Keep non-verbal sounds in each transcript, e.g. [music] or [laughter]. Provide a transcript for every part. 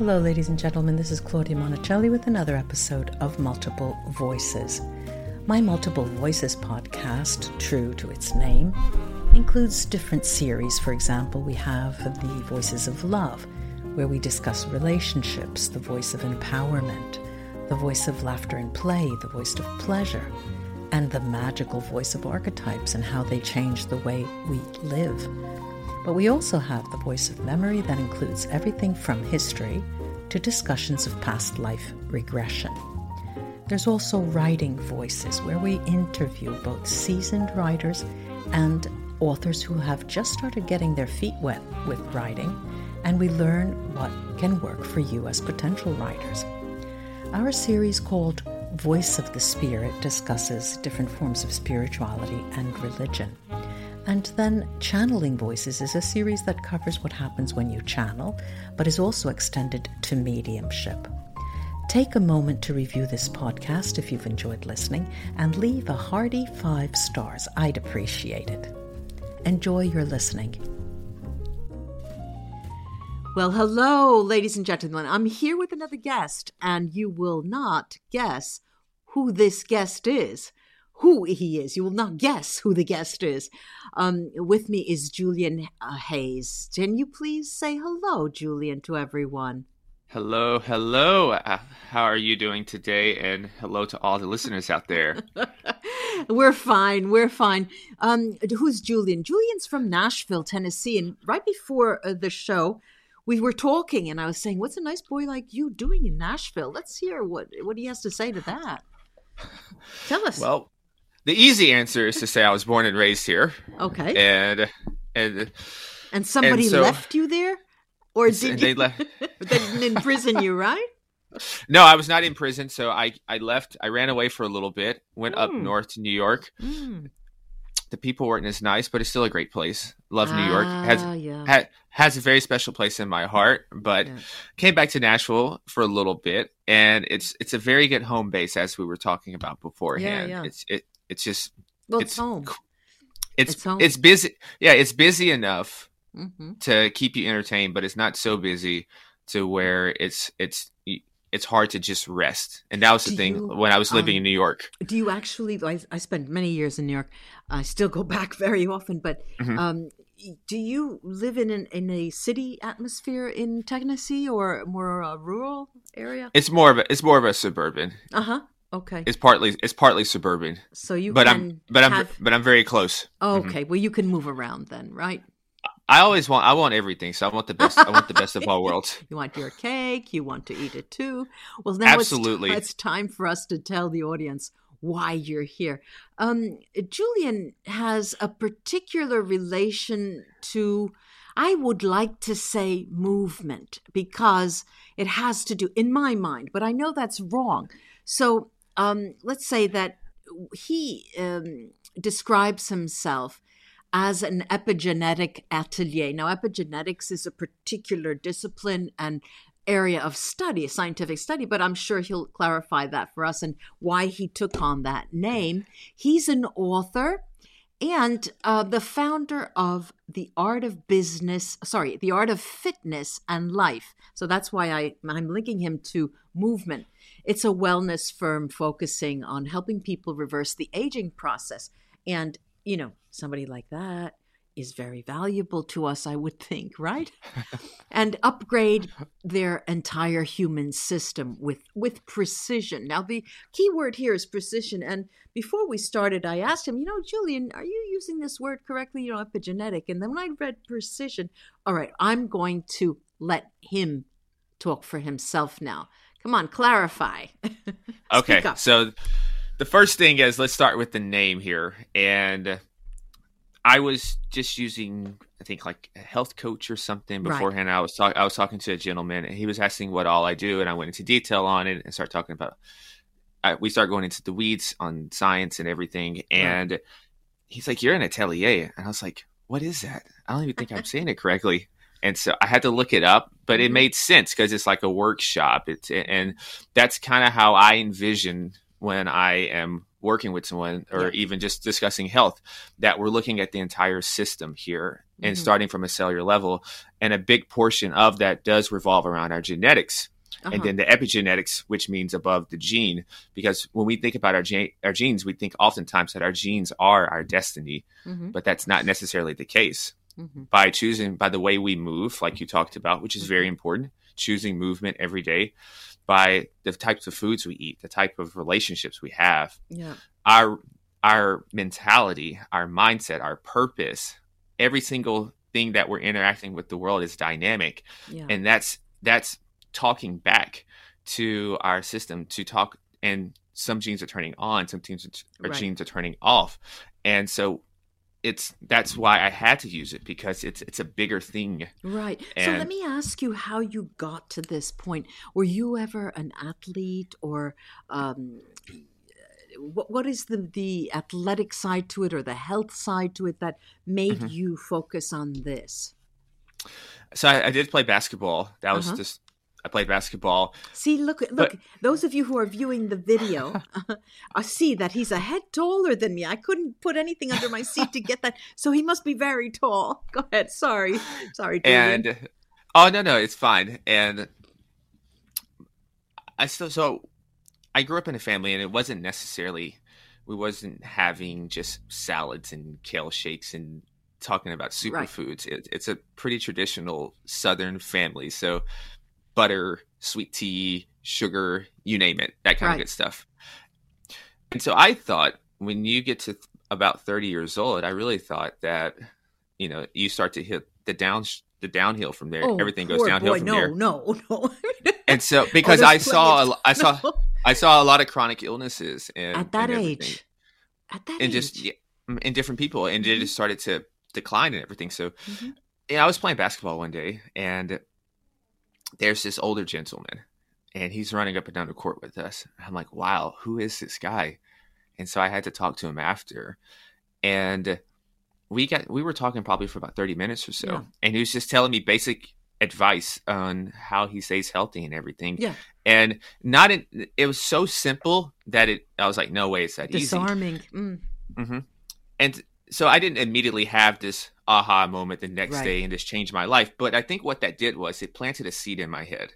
Hello, ladies and gentlemen. This is Claudia Monicelli with another episode of Multiple Voices. My Multiple Voices podcast, true to its name, includes different series. For example, we have the Voices of Love, where we discuss relationships, the voice of empowerment, the voice of laughter and play, the voice of pleasure, and the magical voice of archetypes and how they change the way we live. But we also have the voice of memory that includes everything from history to discussions of past life regression. There's also writing voices where we interview both seasoned writers and authors who have just started getting their feet wet with writing, and we learn what can work for you as potential writers. Our series called Voice of the Spirit discusses different forms of spirituality and religion. And then Channeling Voices is a series that covers what happens when you channel, but is also extended to mediumship. Take a moment to review this podcast if you've enjoyed listening and leave a hearty five stars. I'd appreciate it. Enjoy your listening. Well, hello, ladies and gentlemen. I'm here with another guest, and you will not guess who this guest is who he is. You will not guess who the guest is. Um, with me is Julian uh, Hayes. Can you please say hello, Julian, to everyone? Hello, hello. Uh, how are you doing today? And hello to all the listeners out there. [laughs] we're fine. We're fine. Um, who's Julian? Julian's from Nashville, Tennessee. And right before uh, the show, we were talking, and I was saying, "What's a nice boy like you doing in Nashville?" Let's hear what what he has to say to that. Tell us. Well, the easy answer is to say I was born and raised here. Okay. And and and somebody and so, left you there, or did they left? [laughs] they didn't imprison you, right? No, I was not in prison. So I I left. I ran away for a little bit. Went mm. up north to New York. Mm. The people weren't as nice, but it's still a great place. Love ah, New York. Ah, has yeah. ha, has a very special place in my heart. But yeah. came back to Nashville for a little bit, and it's it's a very good home base, as we were talking about beforehand. Yeah, yeah. It's it it's just well, it's, it's home. It's it's, home. it's busy. Yeah, it's busy enough mm-hmm. to keep you entertained, but it's not so busy to where it's it's it's hard to just rest. And that was the do thing you, when I was living um, in New York. Do you actually? I, I, spent many years in New York. I still go [laughs] back very often, but mm-hmm. um, do you live in an, in a city atmosphere in Tennessee or more a rural area? It's more of a it's more of a suburban. Uh huh. Okay. It's partly it's partly suburban. So you but I'm but I'm but I'm very close. Oh, okay. Mm-hmm. Well, you can move around then, right? I always want I want everything. So I want the best. I want the best of all [laughs] worlds. You want your cake. You want to eat it too. Well, now absolutely. It's, t- it's time for us to tell the audience why you're here. Um, Julian has a particular relation to. I would like to say movement because it has to do, in my mind, but I know that's wrong. So um, let's say that he um, describes himself as an epigenetic atelier. Now, epigenetics is a particular discipline and area of study, scientific study, but I'm sure he'll clarify that for us and why he took on that name. He's an author and uh, the founder of the art of business sorry the art of fitness and life so that's why I, i'm linking him to movement it's a wellness firm focusing on helping people reverse the aging process. And, you know, somebody like that is very valuable to us, I would think, right? and upgrade their entire human system with with precision. Now, the key word here is precision. And before we started, I asked him, you know, Julian, are you using this word correctly? You know, epigenetic. And then when I read precision, all right, I'm going to let him talk for himself now. Come on, clarify. [laughs] okay, so the first thing is let's start with the name here. And I was just using, I think, like a health coach or something beforehand. Right. I was talking, I was talking to a gentleman, and he was asking what all I do, and I went into detail on it and started talking about. I, we start going into the weeds on science and everything, and right. he's like, "You're an atelier," and I was like, "What is that?" I don't even think I'm saying it correctly and so I had to look it up, but it mm-hmm. made sense because it's like a workshop. It's and that's kind of how I envision when I am working with someone or yeah. even just discussing health that we're looking at the entire system here and mm-hmm. starting from a cellular level. And a big portion of that does revolve around our genetics. Uh-huh. And then the epigenetics, which means above the gene, because when we think about our, ge- our genes, we think oftentimes that our genes are our destiny, mm-hmm. but that's not necessarily the case. Mm-hmm. By choosing, by the way we move, like you talked about, which is very mm-hmm. important, choosing movement every day, by the types of foods we eat, the type of relationships we have, yeah. our our mentality, our mindset, our purpose, every single thing that we're interacting with the world is dynamic. Yeah. And that's that's talking back to our system to talk and some genes are turning on, some genes are, right. genes are turning off. And so it's that's why I had to use it because it's it's a bigger thing. Right. And so let me ask you how you got to this point. Were you ever an athlete or um, what, what is the the athletic side to it or the health side to it that made mm-hmm. you focus on this? So I, I did play basketball. That was uh-huh. just I played basketball. See, look, look. But, those of you who are viewing the video, [laughs] I see that he's a head taller than me. I couldn't put anything under my seat to get that, so he must be very tall. [laughs] Go ahead. Sorry, sorry. Julian. And oh no, no, it's fine. And I still so I grew up in a family, and it wasn't necessarily we wasn't having just salads and kale shakes and talking about superfoods. Right. It, it's a pretty traditional Southern family, so butter, sweet tea, sugar, you name it, that kind right. of good stuff. And so I thought when you get to about 30 years old, I really thought that, you know, you start to hit the down the downhill from there. Oh, Everything goes downhill boy. from no, there. No, no, [laughs] and so because oh, I saw, I [laughs] saw, no. I saw a lot of chronic illnesses and at that and age, at that and age. just yeah, in different people, and mm-hmm. it just started to decline and everything. So, mm-hmm. yeah, I was playing basketball one day, and there's this older gentleman and he's running up and down the court with us. I'm like, wow, who is this guy? And so I had to talk to him after. And we got we were talking probably for about 30 minutes or so. Yeah. And he was just telling me basic advice on how he stays healthy and everything. Yeah. And not in, it was so simple that it I was like, no way, it's that Disarming. easy. Disarming. Mm. Mm-hmm. And so I didn't immediately have this aha moment the next right. day and this changed my life. But I think what that did was it planted a seed in my head.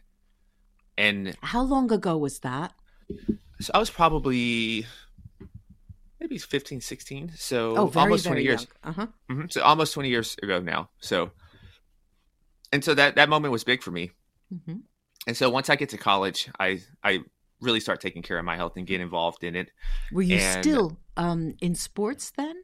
And how long ago was that? So I was probably maybe 15, 16. So oh, very, almost 20 years. Uh-huh. Mm-hmm. So almost 20 years ago now. So, and so that, that moment was big for me. Mm-hmm. And so once I get to college, I, I really start taking care of my health and get involved in it. Were you and, still um, in sports then?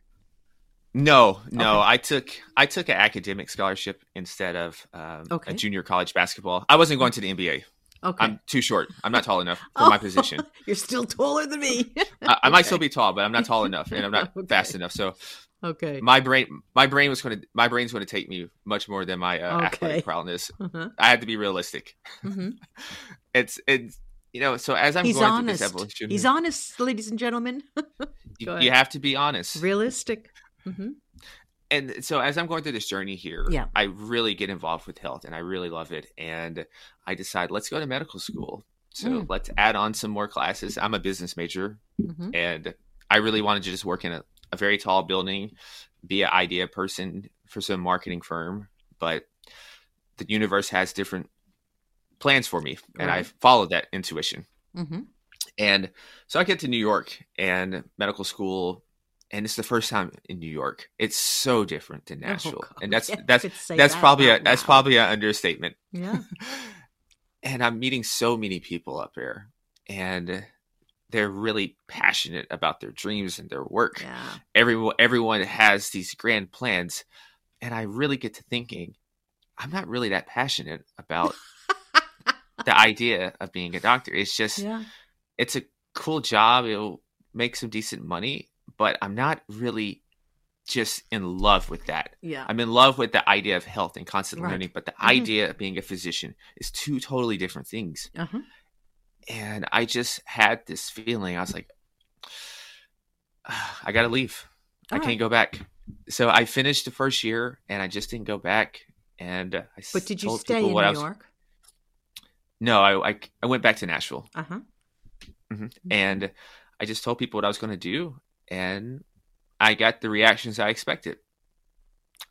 No, no. Okay. I took I took an academic scholarship instead of um, okay. a junior college basketball. I wasn't going to the NBA. Okay. I'm too short. I'm not tall enough for [laughs] oh, my position. [laughs] You're still taller than me. [laughs] I, I might still be tall, but I'm not tall enough, and I'm not okay. fast enough. So, okay, my brain, my brain was going to, my brain's going to take me much more than my uh, okay. athletic prowess. Uh-huh. I had to be realistic. Mm-hmm. it's it's you know. So as I'm He's going honest. through this evolution, he's honest, ladies and gentlemen. you, you, have to be honest, realistic. Mm-hmm. And so as I'm going through this journey here, yeah. I really get involved with health and I really love it. And I decide let's go to medical school. So mm. let's add on some more classes. I'm a business major mm-hmm. and I really wanted to just work in a, a very tall building, be an idea person for some marketing firm. But the universe has different plans for me and right. I followed that intuition. Mm-hmm. And so I get to New York and medical school and it's the first time in New York. It's so different than oh, Nashville, oh, and that's that's that's that probably a that's probably an understatement. Yeah. [laughs] and I'm meeting so many people up there, and they're really passionate about their dreams and their work. Yeah. Everyone everyone has these grand plans, and I really get to thinking, I'm not really that passionate about [laughs] the idea of being a doctor. It's just, yeah. it's a cool job. It'll make some decent money but I'm not really just in love with that. Yeah. I'm in love with the idea of health and constant right. learning, but the mm-hmm. idea of being a physician is two totally different things. Uh-huh. And I just had this feeling. I was like, [sighs] I got to leave. All I can't go back. So I finished the first year and I just didn't go back. And I but did you stay in New was... York? No, I, I, I went back to Nashville. Uh huh. Mm-hmm. And I just told people what I was going to do, and I got the reactions I expected.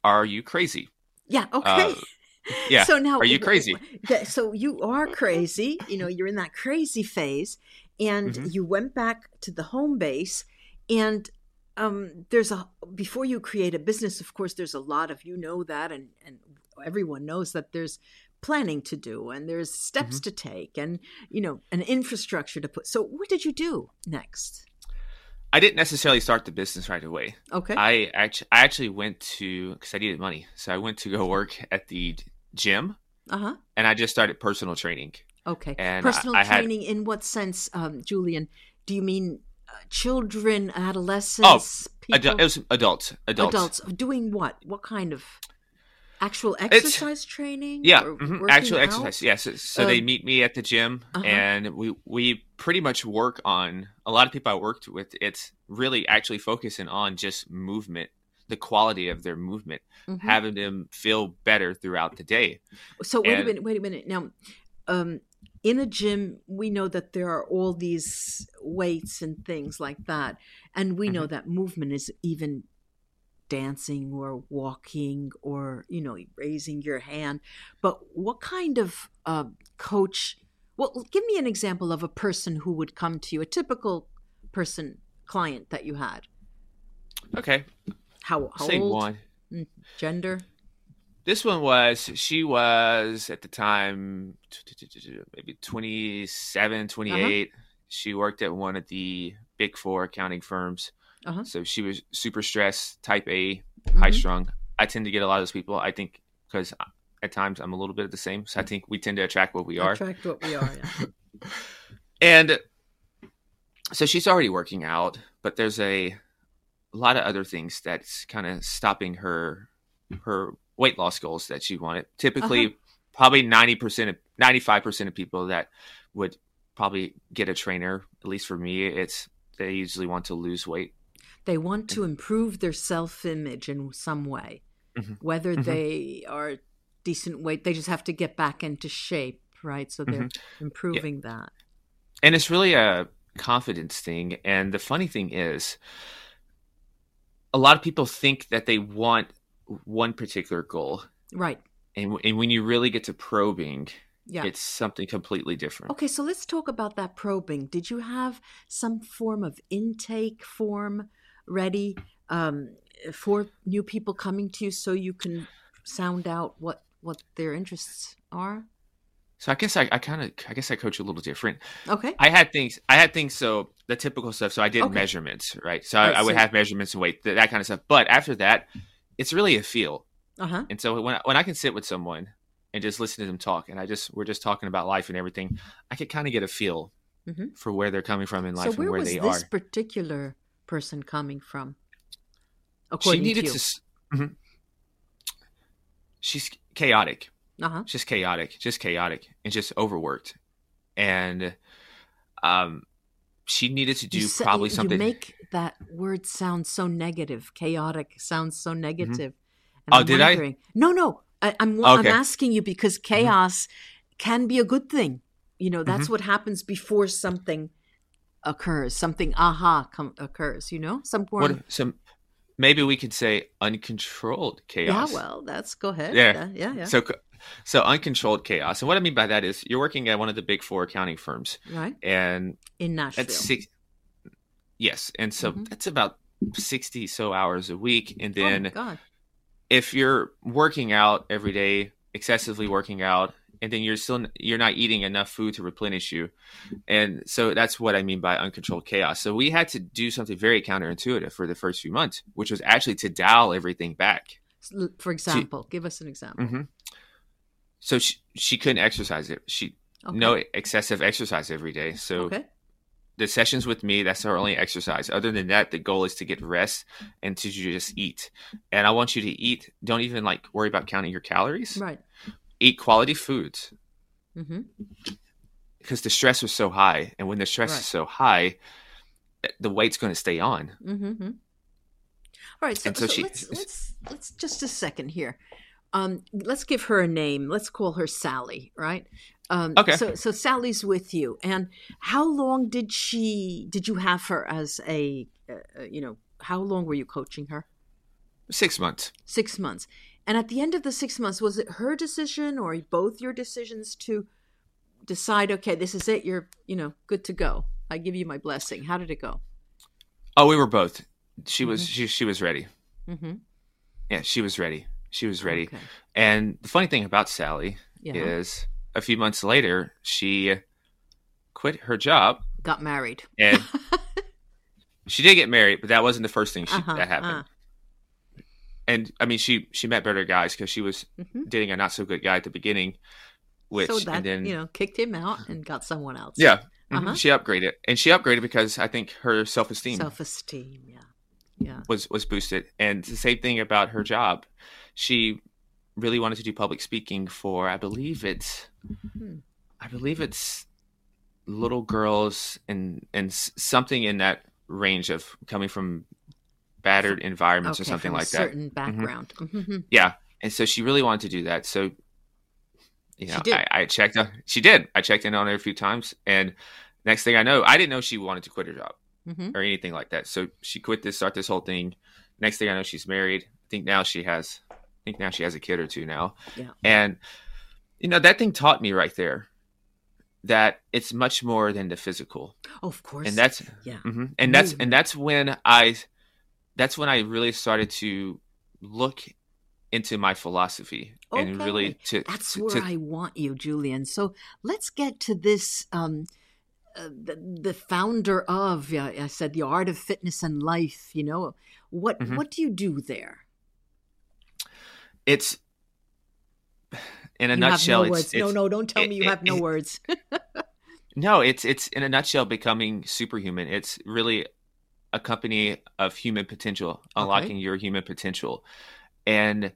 Are you crazy? Yeah. Okay. Uh, [laughs] yeah. So now, are you crazy? So you are [laughs] crazy. You know, you're in that crazy phase, and mm-hmm. you went back to the home base, and um, there's a before you create a business. Of course, there's a lot of you know that, and and everyone knows that there's planning to do and there's steps mm-hmm. to take and you know an infrastructure to put so what did you do next I didn't necessarily start the business right away. Okay. I actually I actually went to because I needed money, so I went to go work at the gym. Uh huh. And I just started personal training. Okay. And personal I, I training had, in what sense, um, Julian? Do you mean uh, children, adolescents? Oh, adu- it was adults. Adults. Adults doing what? What kind of? Actual exercise it's, training? Yeah, mm-hmm, actual out? exercise. Yes. Yeah, so, so they meet me at the gym, uh-huh. and we we pretty much work on a lot of people I worked with. It's really actually focusing on just movement, the quality of their movement, mm-hmm. having them feel better throughout the day. So wait and, a minute. Wait a minute. Now, um, in a gym, we know that there are all these weights and things like that, and we mm-hmm. know that movement is even dancing or walking or you know raising your hand but what kind of uh, coach well give me an example of a person who would come to you a typical person client that you had. Okay. How, how Say old? one. Mm, gender? This one was she was at the time maybe 27 28 uh-huh. she worked at one of the big four accounting firms uh-huh. So she was super stressed, type A, mm-hmm. high strung. I tend to get a lot of those people. I think because at times I'm a little bit of the same. So I think we tend to attract what we are. Attract what we are. Yeah. [laughs] and so she's already working out, but there's a, a lot of other things that's kind of stopping her her weight loss goals that she wanted. Typically, uh-huh. probably ninety percent of ninety five percent of people that would probably get a trainer. At least for me, it's they usually want to lose weight. They want to improve their self image in some way, mm-hmm. whether mm-hmm. they are decent weight, they just have to get back into shape, right? So they're mm-hmm. improving yeah. that. And it's really a confidence thing. And the funny thing is, a lot of people think that they want one particular goal. Right. And, and when you really get to probing, yeah. it's something completely different. Okay, so let's talk about that probing. Did you have some form of intake form ready um, for new people coming to you so you can sound out what what their interests are so i guess i, I kind of i guess i coach a little different okay i had things i had things so the typical stuff so i did okay. measurements right so I, I, would have measurements and weight that, that kind of stuff but after that it's really a feel uh-huh. and so when, when i can sit with someone and just listen to them talk and i just we're just talking about life and everything i could kind of get a feel mm-hmm. for where they're coming from in life so where and where they are this particular person coming from? According she needed to. to mm-hmm. She's chaotic. Uh-huh. Just chaotic, just chaotic, and just overworked, and um, she needed to do say, probably something. You make that word sound so negative. Chaotic sounds so mm-hmm. negative. Mm-hmm. oh, I'm did I? No, no. I, am I'm, okay. I'm asking you because mm-hmm. chaos mm-hmm. can be a good thing. You know, that's mm-hmm. what happens before something occurs, something aha com- occurs, you know? Some form. What, some, maybe we could say uncontrolled chaos. Yeah, well, that's go ahead. Yeah, yeah, yeah. So, so uncontrolled chaos. And what I mean by that is you're working at one of the big four accounting firms, right? And in Nashville, six, yes, and so mm-hmm. that's about sixty so hours a week, and oh then oh if you're working out every day, excessively working out, and then you're still you're not eating enough food to replenish you. And so that's what i mean by uncontrolled chaos. So we had to do something very counterintuitive for the first few months which was actually to dial everything back. For example she, give us an example. Mm-hmm. so she, she couldn't exercise it. She okay. no excessive exercise every day. So okay. the sessions with me that's our only exercise. Other than that the goal is to get rest and to just eat. And i want you to eat don't even like worry about counting your calories. Right eat quality foods mm-hmm. because the stress was so high, and when the stress right. is so high, the weight's going to stay on. Mm-hmm. All right, so, so, so she, let's, [laughs] let's let's just a second here. Um, let's give her a name. Let's call her Sally, right? Um, okay. So, so Sally's with you, and how long did she? Did you have her as a? Uh, uh you know, how long were you coaching her? Six months. Six months. And at the end of the six months, was it her decision or both your decisions to decide, okay, this is it, you're, you know, good to go? I give you my blessing. How did it go? Oh, we were both. She was mm-hmm. she she was ready. Mm-hmm. Yeah, she was ready. She was ready. Okay. And the funny thing about Sally yeah. is, a few months later, she quit her job, got married, and [laughs] she did get married, but that wasn't the first thing she, uh-huh, that happened. And I mean, she she met better guys because she was mm-hmm. dating a not so good guy at the beginning, which so that, and then you know kicked him out and got someone else. Yeah, mm-hmm. uh-huh. she upgraded, and she upgraded because I think her self esteem, self esteem, yeah, yeah, was was boosted. And the same thing about her job, she really wanted to do public speaking for I believe it's, mm-hmm. I believe it's little girls and and something in that range of coming from battered environments okay, or something like that. Certain mm-hmm. background. Mm-hmm. Yeah, and so she really wanted to do that. So, you know, I, I, checked. she did. I checked in on her a few times, and next thing I know, I didn't know she wanted to quit her job mm-hmm. or anything like that. So she quit this, start this whole thing. Next thing I know, she's married. I think now she has. I think now she has a kid or two now. Yeah. And you know that thing taught me right there that it's much more than the physical. Oh, of course. And that's yeah. Mm-hmm, and that's and that's when I that's when I really started to look into my philosophy okay. and really to that's where to, I want you, Julian. So let's get to this. Um, uh, the, the founder of uh, I said the art of fitness and life. You know what? Mm-hmm. What do you do there? It's in a you nutshell. No, it's, it's, no, no, don't tell it, me you it, have no it, words. [laughs] no, it's it's in a nutshell becoming superhuman. It's really a company of human potential, unlocking okay. your human potential, and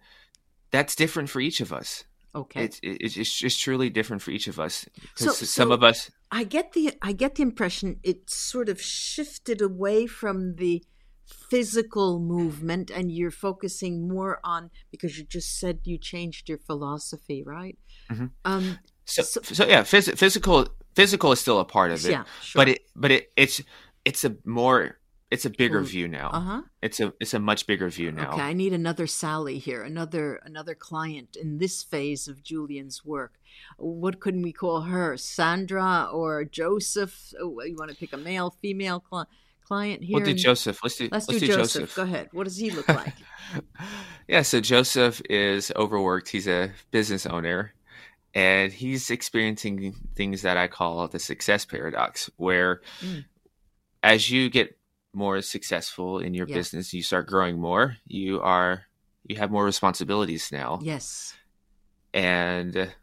that's different for each of us. Okay, it's it's, it's just truly different for each of us. So, some so of us, I get the I get the impression it sort of shifted away from the physical movement and you're focusing more on because you just said you changed your philosophy right mm-hmm. um so, so, so yeah phys- physical physical is still a part of it yeah, sure. but it but it it's it's a more it's a bigger view now. Uh-huh. It's a it's a much bigger view now. Okay, I need another Sally here, another another client in this phase of Julian's work. What couldn't we call her? Sandra or Joseph? Oh, you want to pick a male, female cl- client here? We'll do Joseph. Let's do let's, let's do, do Joseph. Joseph. Go ahead. What does he look like? [laughs] yeah, so Joseph is overworked. He's a business owner and he's experiencing things that I call the success paradox, where mm. as you get more successful in your yeah. business, you start growing more, you are you have more responsibilities now. Yes. And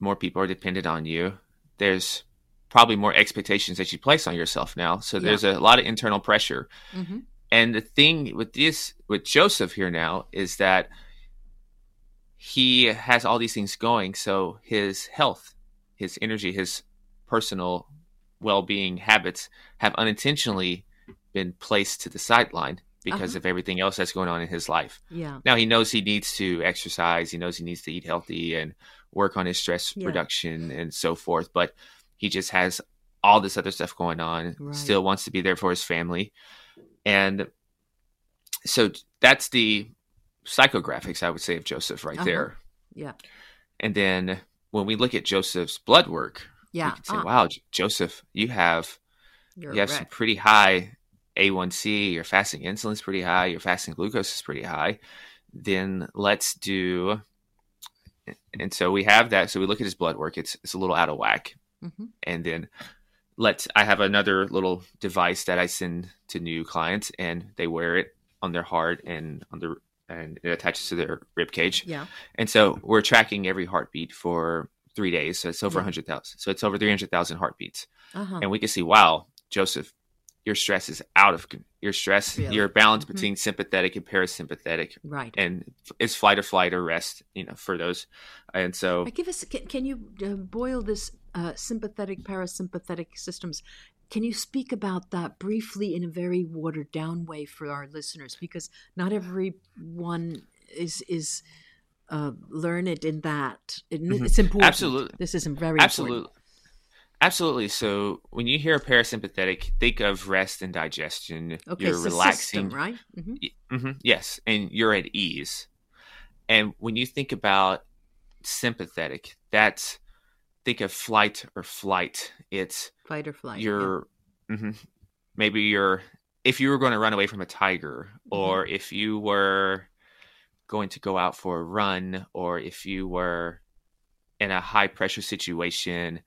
more people are dependent on you. There's probably more expectations that you place on yourself now. So there's yeah. a lot of internal pressure. Mm-hmm. And the thing with this with Joseph here now is that he has all these things going. So his health, his energy, his personal well-being habits have unintentionally been placed to the sideline because uh-huh. of everything else that's going on in his life. Yeah. Now he knows he needs to exercise, he knows he needs to eat healthy and work on his stress yeah. reduction and so forth, but he just has all this other stuff going on, right. still wants to be there for his family. And so that's the psychographics I would say of Joseph right uh-huh. there. Yeah. And then when we look at Joseph's blood work, yeah. we can say, uh wow, Joseph, you have You're you have some pretty high a1C, your fasting insulin is pretty high, your fasting glucose is pretty high, then let's do. And so we have that. So we look at his blood work. It's it's a little out of whack. Mm-hmm. And then let's. I have another little device that I send to new clients, and they wear it on their heart and on their and it attaches to their rib cage. Yeah. And so we're tracking every heartbeat for three days. So it's over yeah. 100,000. So it's over 300,000 heartbeats. Uh-huh. And we can see, wow, Joseph, your stress is out of your stress really? your balance mm-hmm. between sympathetic and parasympathetic right and it's flight or flight or rest you know for those and so give us can, can you uh, boil this uh, sympathetic parasympathetic systems can you speak about that briefly in a very watered down way for our listeners because not everyone is is uh, learned in that mm-hmm. it's important absolutely this is very absolutely important. Absolutely. So when you hear parasympathetic, think of rest and digestion. Okay, you're relaxing, system, right? Mm-hmm. Mm-hmm. Yes, and you're at ease. And when you think about sympathetic, that's think of flight or flight. It's fight or flight. You're yeah. mm-hmm, maybe you're if you were going to run away from a tiger, mm-hmm. or if you were going to go out for a run, or if you were in a high pressure situation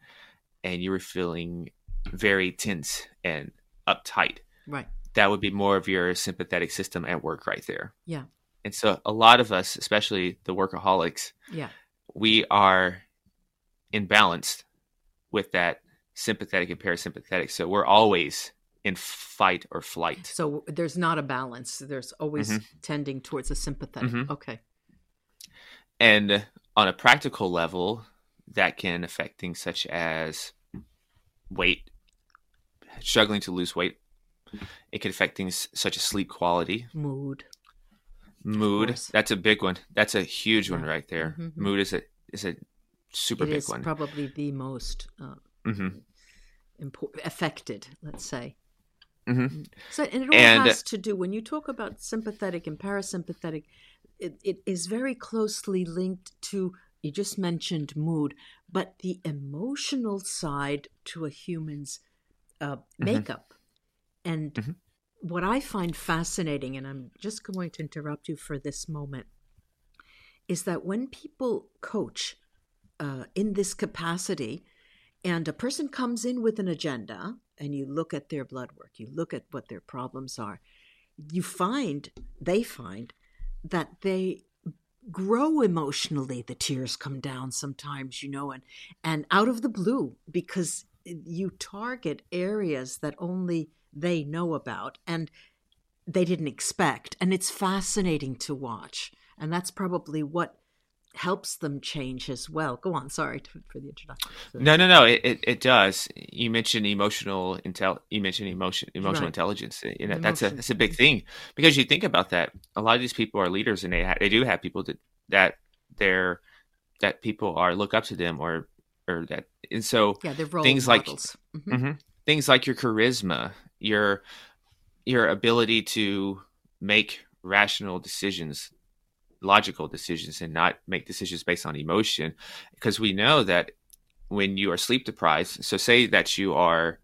and you were feeling very tense and uptight. Right. That would be more of your sympathetic system at work right there. Yeah. And so a lot of us, especially the workaholics, yeah. we are imbalanced with that sympathetic and parasympathetic. So we're always in fight or flight. So there's not a balance. There's always mm-hmm. tending towards a sympathetic. Mm-hmm. Okay. And on a practical level, that can affect things such as weight, struggling to lose weight. It can affect things such as sleep quality, mood. Mood. That's a big one. That's a huge one right there. Mm-hmm. Mood is a is a super it big is one. Probably the most uh, mm-hmm. important affected. Let's say. Mm-hmm. mm-hmm. So, and it all and, has to do when you talk about sympathetic and parasympathetic. It, it is very closely linked to you just mentioned mood, but the emotional side to a human's uh, mm-hmm. makeup. Mm-hmm. And mm-hmm. what I find fascinating, and I'm just going to interrupt you for this moment, is that when people coach uh, in this capacity, and a person comes in with an agenda, and you look at their blood work, you look at what their problems are, you find, they find, that they grow emotionally the tears come down sometimes you know and and out of the blue because you target areas that only they know about and they didn't expect. And it's fascinating to watch. And that's probably what helps them change as well. Go on sorry to, for the introduction. No no no it, it, it, does. You mentioned emotional intel you mentioned emotion emotional right. intelligence you know that's a that's a big thing. Because you think about that a lot of these people are leaders and they ha- they do have people that that they're that people are look up to them or or that and so yeah, they're things models. like mm-hmm. Mm-hmm, things like your charisma your your ability to make rational decisions logical decisions and not make decisions based on emotion because we know that when you are sleep deprived so say that you are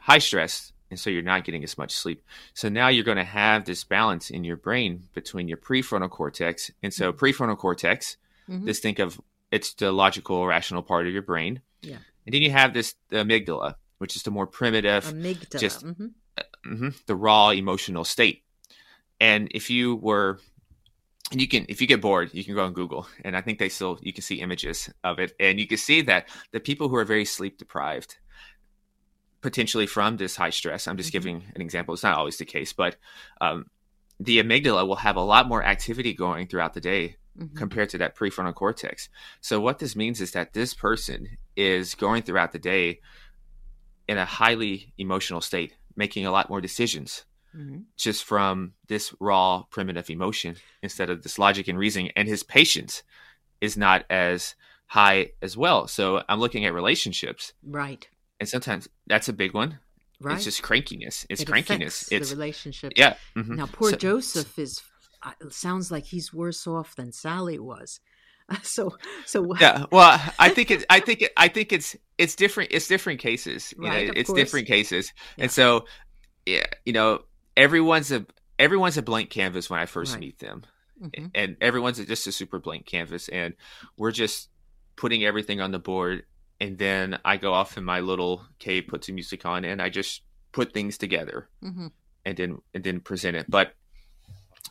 high stress and so you're not getting as much sleep so now you're going to have this balance in your brain between your prefrontal cortex and so mm-hmm. prefrontal cortex mm-hmm. just think of it's the logical rational part of your brain yeah and then you have this the amygdala which is the more primitive amygdala. just mm-hmm. Uh, the raw emotional state and if you were you can if you get bored you can go on google and i think they still you can see images of it and you can see that the people who are very sleep deprived potentially from this high stress i'm just mm-hmm. giving an example it's not always the case but um, the amygdala will have a lot more activity going throughout the day mm-hmm. compared to that prefrontal cortex so what this means is that this person is going throughout the day in a highly emotional state making a lot more decisions mm-hmm. just from this raw primitive emotion instead of this logic and reasoning and his patience is not as high as well. So i'm looking at relationships right. and sometimes that's a big one. Right. it's just crankiness. It's it crankiness. it's the relationship. Yeah mm-hmm. now poor so, joseph is uh, sounds like he's worse off than sally was. [laughs] So so yeah well i [laughs] think it i think it i think it's it's different it's different cases you right, know it's course. different cases. Yeah. and so yeah you know everyone's a everyone's a blank canvas when I first right. meet them, mm-hmm. and everyone's just a super blank canvas, and we're just putting everything on the board, and then I go off in my little cave, put some music on, and I just put things together, mm-hmm. and then and then present it. But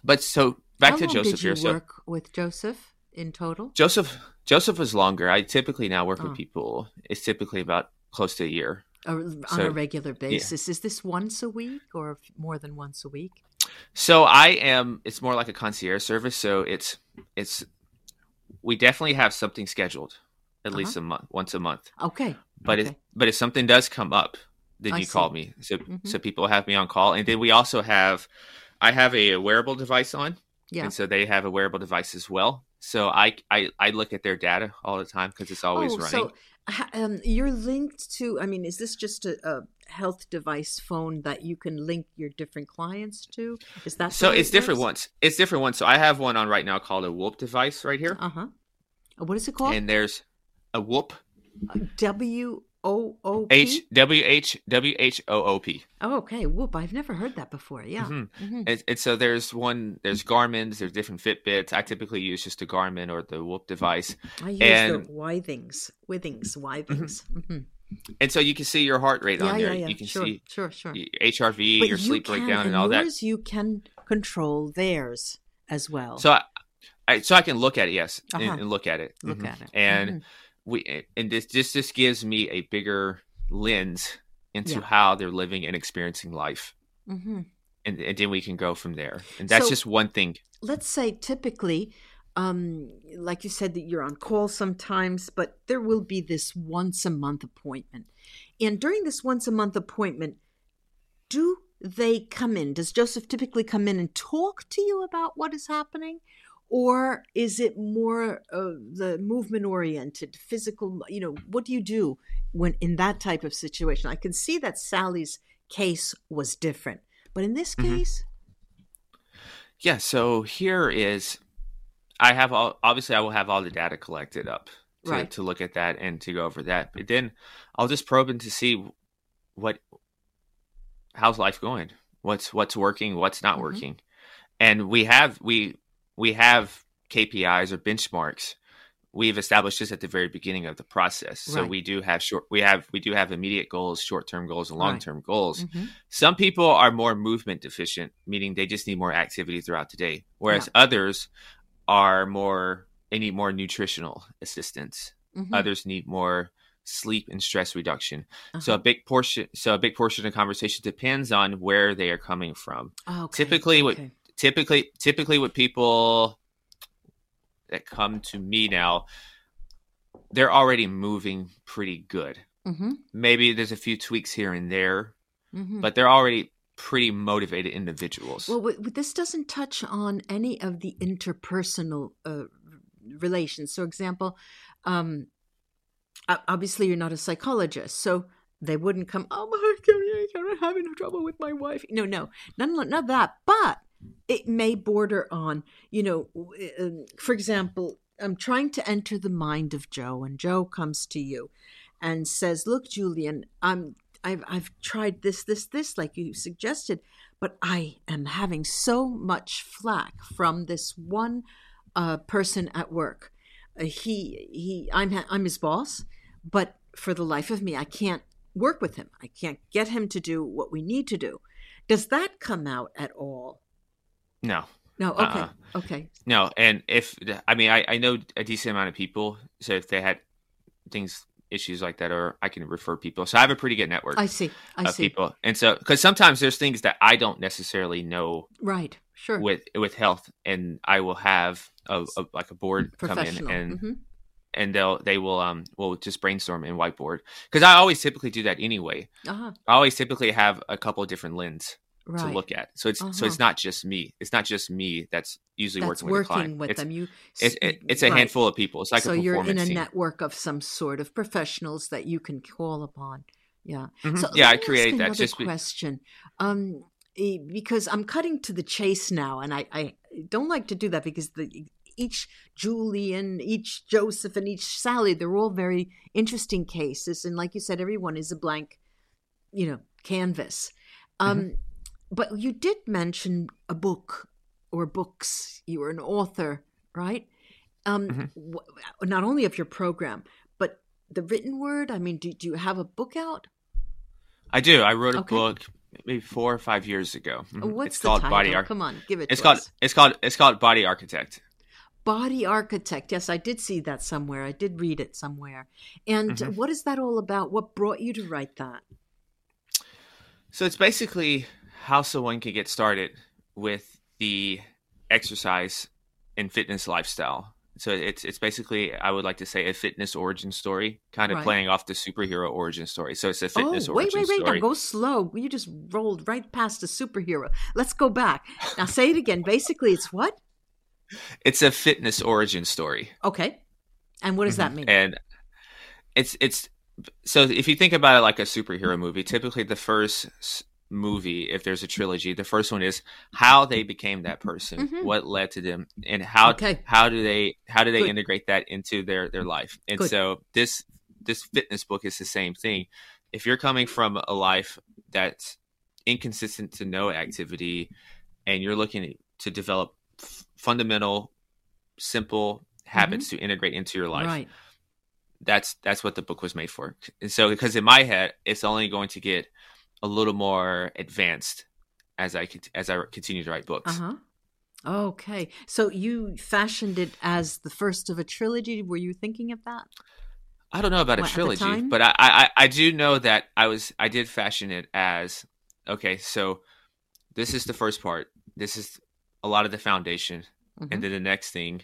but so back How to Joseph here. So work with Joseph in total. Joseph Joseph was longer. I typically now work oh. with people. It's typically about close to a year on so, a regular basis. Yeah. Is this once a week or more than once a week? So I am. It's more like a concierge service. So it's it's we definitely have something scheduled at uh-huh. least a month, once a month. Okay. But okay. if but if something does come up, then I you see. call me. So mm-hmm. so people have me on call, and then we also have I have a wearable device on. Yeah. And so they have a wearable device as well. So I, I, I look at their data all the time because it's always oh, running. So um, you're linked to, I mean, is this just a, a, health device phone that you can link your different clients to? Is that so? It's different ones. It's different ones. So I have one on right now called a Whoop device right here. Uh huh. What is it called? And there's a Whoop. W O O P H W H W H O O P. Oh, okay. Whoop! I've never heard that before. Yeah. Mm-hmm. Mm-hmm. And, and, so there's one. There's Garmin's. There's different Fitbits. I typically use just a Garmin or the Whoop device. I use and, the Withings. Withings. Withings. Mm-hmm. mm-hmm. And so you can see your heart rate yeah, on there. Yeah, yeah. You can sure, see sure, sure. HRV, but your sleep can, breakdown, and all yours, that. You can control theirs as well. So I, I so I can look at it, yes, uh-huh. and, and, look at it, look mm-hmm. at it, and mm-hmm. We and this this just gives me a bigger lens into yeah. how they're living and experiencing life. Mm-hmm. And, and, then we can go from there. And that's so, just one thing. Let's say typically, um, like you said, that you're on call sometimes, but there will be this once a month appointment. And during this once a month appointment, do they come in? Does Joseph typically come in and talk to you about what is happening? Or is it more uh, the movement oriented physical you know what do you do when in that type of situation i can see that sally's case was different but in this mm-hmm. case yeah so here is i have all obviously i will have all the data collected up to, right. to look at that and to go over that but then i'll just probe in to see what how's life going what's what's working what's not mm-hmm. working and we have we we have KPIs or benchmarks we've established this at the very beginning of the process. So right. we do have short we have we do have immediate goals, short-term goals and long-term right. goals. Mm-hmm. Some people are more movement deficient, meaning they just need more activity throughout the day, whereas yeah. others are more they need more nutritional assistance. Mm-hmm. Others need more sleep and stress reduction. Uh-huh. So a big portion so a big portion of the conversation depends on where they are coming from. okay. Typically okay. what typically typically what people that come to me now they're already moving pretty good mm-hmm. maybe there's a few tweaks here and there mm-hmm. but they're already pretty motivated individuals well this doesn't touch on any of the interpersonal uh, relations so example um, obviously you're not a psychologist so they wouldn't come oh my god i'm having trouble with my wife no no none, none of that but it may border on, you know, um, for example, I'm trying to enter the mind of Joe, and Joe comes to you and says, "Look, Julian, I'm I've I've tried this, this, this, like you suggested, but I am having so much flack from this one uh, person at work. Uh, he he, I'm I'm his boss, but for the life of me, I can't work with him. I can't get him to do what we need to do. Does that come out at all? No. No. Okay. Uh-uh. Okay. No, and if I mean I, I know a decent amount of people, so if they had things issues like that, or I can refer people. So I have a pretty good network. I see. I of see. people, and so because sometimes there's things that I don't necessarily know. Right. Sure. With with health, and I will have a, a like a board come in and. Mm-hmm. And they'll they will um will just brainstorm and whiteboard because I always typically do that anyway. Uh-huh. I always typically have a couple of different lens right. to look at. So it's uh-huh. so it's uh-huh. not just me. It's not just me that's usually that's working with working a client. with it's, them. You it's, it's a right. handful of people. It's like so you're in a team. network of some sort of professionals that you can call upon. Yeah. Mm-hmm. So yeah, I create that. Just question. Um, because I'm cutting to the chase now, and I, I don't like to do that because the each Julian, each Joseph, and each Sally, they're all very interesting cases. And like you said, everyone is a blank, you know, canvas. Um, mm-hmm but you did mention a book or books. You were an author, right? Um, mm-hmm. w- not only of your program, but the written word. I mean, do, do you have a book out? I do. I wrote a okay. book maybe four or five years ago. Mm-hmm. What's it's the called title? Body Ar- Come on, give it. It's called. Us. It's called. It's called Body Architect. Body Architect. Yes, I did see that somewhere. I did read it somewhere. And mm-hmm. what is that all about? What brought you to write that? So it's basically how someone can get started with the exercise and fitness lifestyle. So it's it's basically I would like to say a fitness origin story, kind of right. playing off the superhero origin story. So it's a fitness origin. oh, wait, origin wait, wait, story. Now go slow. You just rolled right past the superhero. Let's go back. Now say it again. Basically, it's what? it's a fitness origin story. Okay. And what does mm-hmm. that mean? And it's it's so if you think about it like a superhero movie, typically the first movie, if there's a trilogy, the first one is how they became that person, mm-hmm. what led to them, and how okay. how do they how do they Good. integrate that into their their life. And Good. so this this fitness book is the same thing. If you're coming from a life that's inconsistent to no activity, and you're looking to develop f- fundamental, simple habits mm-hmm. to integrate into your life. Right that's that's what the book was made for. And so because in my head, it's only going to get a little more advanced as I as I continue to write books. Uh-huh. Okay, so you fashioned it as the first of a trilogy. Were you thinking of that? I don't know about what, a trilogy, but I, I I do know that I was I did fashion it as okay. So this is the first part. This is a lot of the foundation, mm-hmm. and then the next thing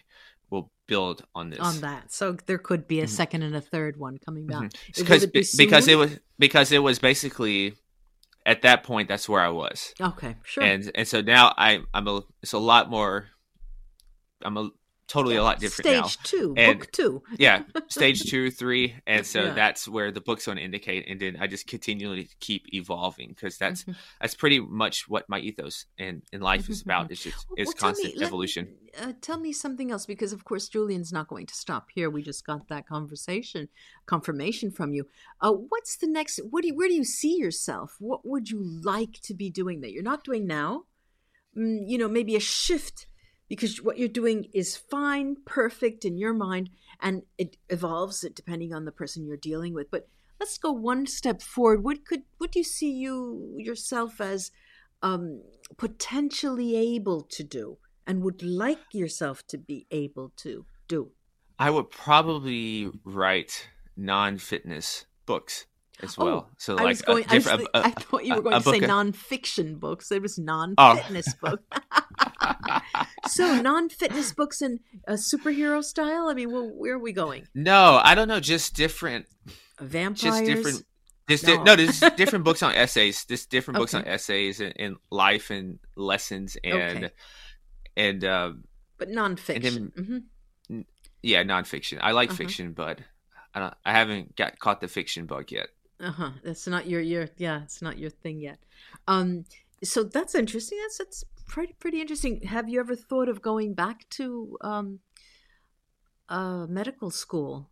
will build on this on that. So there could be a mm-hmm. second and a third one coming back mm-hmm. because be because it was because it was basically at that point that's where I was. Okay, sure. And and so now I I'm a it's a lot more I'm a totally a lot different stage now. two and, book two. [laughs] Yeah stage two three and so yeah. that's where the book's going to indicate and then i just continually keep evolving because that's mm-hmm. that's pretty much what my ethos and in life is about it's just it's well, constant me, evolution. let, uh, tell me something else because of course julian's not going to stop here. We just got that conversation confirmation from you. Uh, what's the next what do you, where do you see yourself? What would you like to be doing that you're not doing now? Mm, you know maybe a shift because what you're doing is fine, perfect in your mind, and it evolves depending on the person you're dealing with. But let's go one step forward. What could what do you see you yourself as um, potentially able to do, and would like yourself to be able to do? I would probably write non-fitness books as oh, well. Oh, so like I, was going, I, was a, a, I thought you were going to say non-fiction books. It was non-fitness oh. book. [laughs] so non-fitness books in a superhero style. I mean, well, where are we going? No, I don't know. Just different vampires. Just different. Just no, di- no there's different books on essays. Just different okay. books on essays and, and, life and lessons and okay. and um, but nonfiction. Then, mm-hmm. Yeah, nonfiction. I like uh-huh. fiction, but I don't. I haven't got caught the fiction bug yet. Uh huh. That's not your your yeah. It's not your thing yet. Um. So that's interesting. That's that's pretty pretty interesting. Have you ever thought of going back to um, uh, medical school?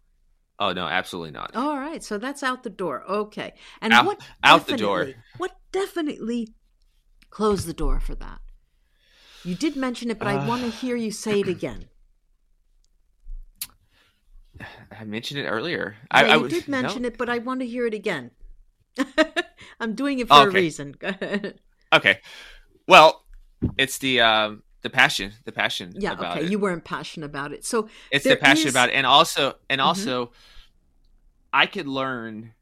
Oh no, absolutely not. All right, so that's out the door. Okay, and out, what out the door? What definitely closed the door for that? You did mention it, but uh, I want to hear you say it again. [sighs] I mentioned it earlier. Yeah, I, I, did mention no? it, but I want to hear it again. [laughs] I'm doing it for okay. a reason. [laughs] okay. Well, it's the um the passion, the passion. Yeah, okay. It. You weren't passionate about it, so it's the passion is... about it, and also, and mm-hmm. also, mm-hmm. I could learn.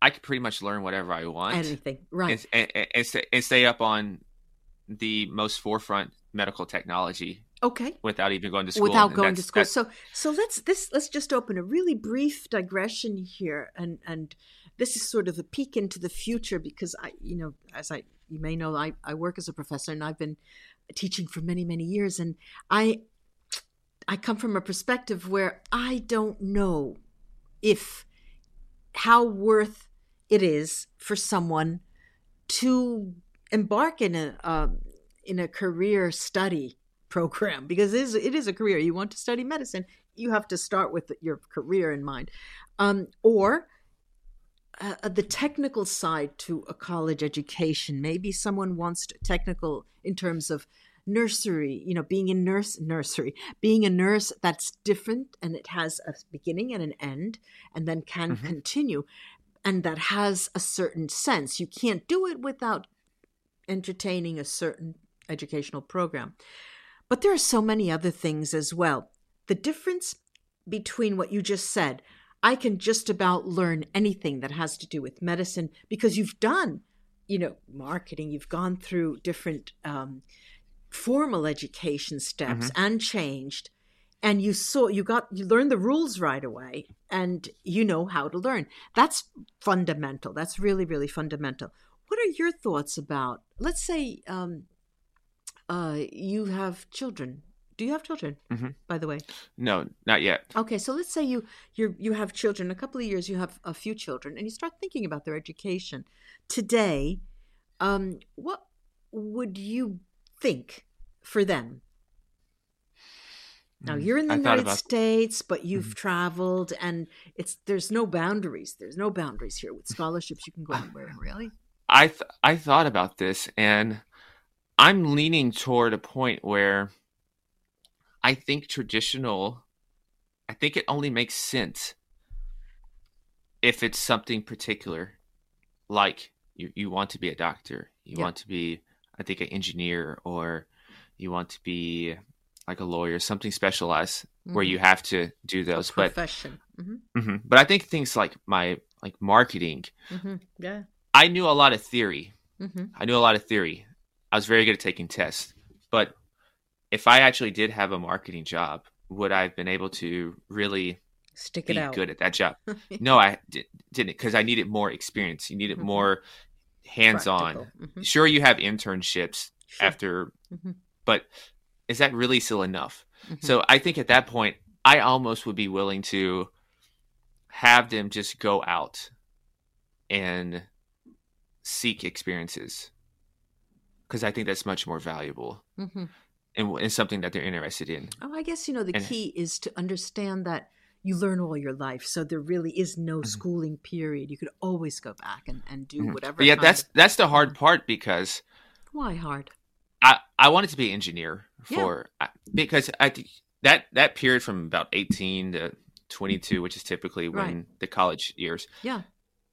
I could pretty much learn whatever I want. Anything, right? And, and, and, and stay up on the most forefront medical technology okay. without even going to school without going to school. so so let's this let's just open a really brief digression here and and this is sort of a peek into the future because i you know as i you may know i i work as a professor and i've been teaching for many many years and i i come from a perspective where i don't know if how worth it is for someone to embark in a uh, in a career study program because it is, it is a career. You want to study medicine, you have to start with your career in mind. Um, or uh, uh, the technical side to a college education. Maybe someone wants to, technical in terms of nursery, you know, being in nurse nursery, being a nurse that's different and it has a beginning and an end and then can mm-hmm. continue and that has a certain sense. You can't do it without entertaining a certain educational program. But there are so many other things as well. The difference between what you just said, I can just about learn anything that has to do with medicine because you've done, you know, marketing, you've gone through different um, formal education steps mm-hmm. and changed and you saw you got you learned the rules right away and you know how to learn that's fundamental that's really really fundamental what are your thoughts about let's say um, uh, you have children. Do you have children? Mm-hmm. By the way, no, not yet. Okay, so let's say you you you have children. A couple of years, you have a few children, and you start thinking about their education. Today, um, what would you think for them? Now mm, you're in the I United about... States, but you've mm-hmm. traveled, and it's there's no boundaries. There's no boundaries here with scholarships. You can go anywhere, really. [sighs] I th- I thought about this, and I'm leaning toward a point where I think traditional. I think it only makes sense if it's something particular, like you, you want to be a doctor, you yeah. want to be, I think, an engineer, or you want to be like a lawyer, something specialized mm-hmm. where you mm-hmm. have to do those. A profession. But, mm-hmm. Mm-hmm. but I think things like my like marketing. Mm-hmm. Yeah. I knew a lot of theory. Mm-hmm. I knew a lot of theory. I was very good at taking tests. But if I actually did have a marketing job, would I have been able to really stick it out good at that job? [laughs] no, I did, not because I needed more experience. You needed mm-hmm. more hands on. Mm-hmm. Sure, you have internships sure. after, mm-hmm. but is that really still enough? Mm-hmm. So I think at that point, I almost would be willing to have them just go out and seek experiences because I think that's much more valuable mm-hmm. and, and something that they're interested in. Oh, I guess you know the and, key is to understand that you learn all your life, so there really is no mm-hmm. schooling period. You could always go back and, and do mm-hmm. whatever. But yeah, that's that's the hard part because why hard? I I wanted to be an engineer for yeah. because I think that that period from about 18 to 22 which is typically when right. the college years yeah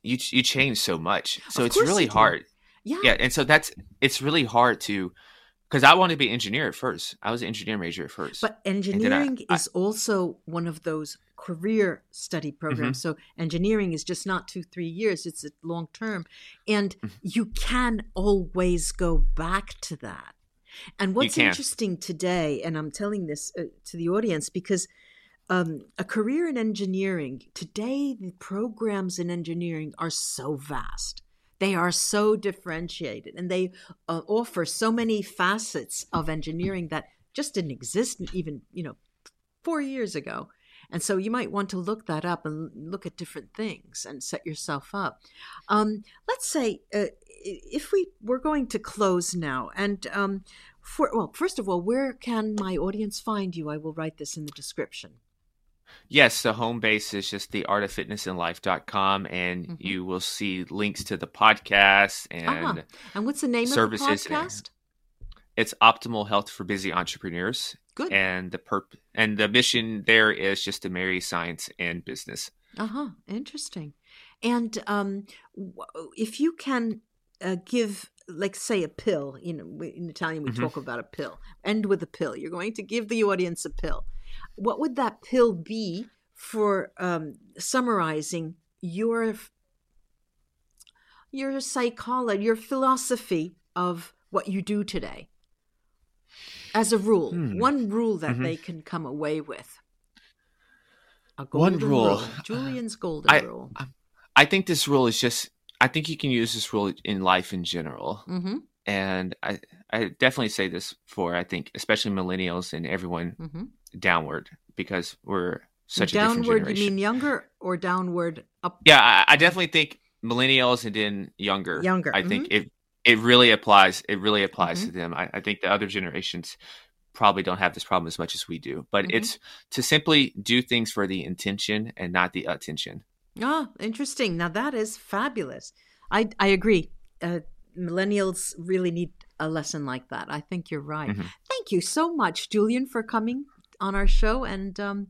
you you change so much so of it's really hard yeah yeah and so that's it's really hard to because I wanted to be engineer at first. I was an engineer major at first. But engineering I, is I, also one of those career study programs. Mm-hmm. So engineering is just not two, three years, it's a long term. And mm-hmm. you can always go back to that. And what's interesting today, and I'm telling this uh, to the audience because um, a career in engineering, today the programs in engineering are so vast. They are so differentiated and they uh, offer so many facets of engineering that just didn't exist even, you know, four years ago. And so you might want to look that up and look at different things and set yourself up. Um, let's say uh, if we we're going to close now, and um, for well, first of all, where can my audience find you? I will write this in the description. Yes, the home base is just the artoffitnessandlife.com and mm-hmm. you will see links to the podcast and uh-huh. And what's the name services of the podcast? It's Optimal Health for Busy Entrepreneurs. Good. And the perp and the mission there is just to marry science and business. Uh-huh. Interesting. And um if you can uh, give like say a pill you know in italian we mm-hmm. talk about a pill end with a pill you're going to give the audience a pill what would that pill be for um, summarizing your your psychology your philosophy of what you do today as a rule hmm. one rule that mm-hmm. they can come away with a golden one rule, rule. julian's golden I, rule i think this rule is just I think you can use this rule in life in general. Mm-hmm. And I, I definitely say this for, I think, especially millennials and everyone mm-hmm. downward because we're such downward, a different generation. You mean younger or downward up? Yeah, I, I definitely think millennials and then younger. Younger. I think mm-hmm. it it really applies. It really applies to mm-hmm. them. I, I, think the other generations probably don't have this problem as much as we do. But mm-hmm. it's to simply do things for the intention and not the attention. Ah, interesting. Now that is fabulous. I I agree. Uh, millennials really need a lesson like that. I think you're right. Mm-hmm. Thank you so much, Julian, for coming on our show and um,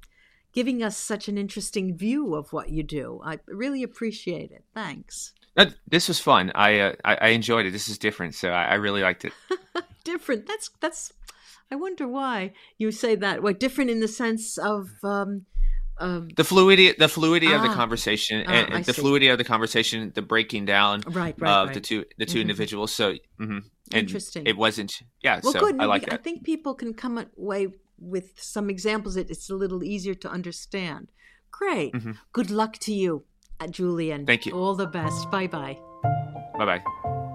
giving us such an interesting view of what you do. I really appreciate it. Thanks. this was fun. I, uh, I, I enjoyed it. This is different, so I, I really liked it. [laughs] different. That's that's. I wonder why you say that. What different in the sense of um, um, the fluidity, the fluidity ah, of the ah. conversation, ah, and, the see. fluidity of the conversation, the breaking down right, right, of right. the two the 2 mm-hmm. individuals. So mm-hmm. Interesting. It wasn't. Yeah. Well, so good. I like that. I think people can come away with some examples. That it's a little easier to understand. Great. Mm-hmm. Good luck to you, uh, Julian. Thank you. All the best. Bye bye. Bye bye.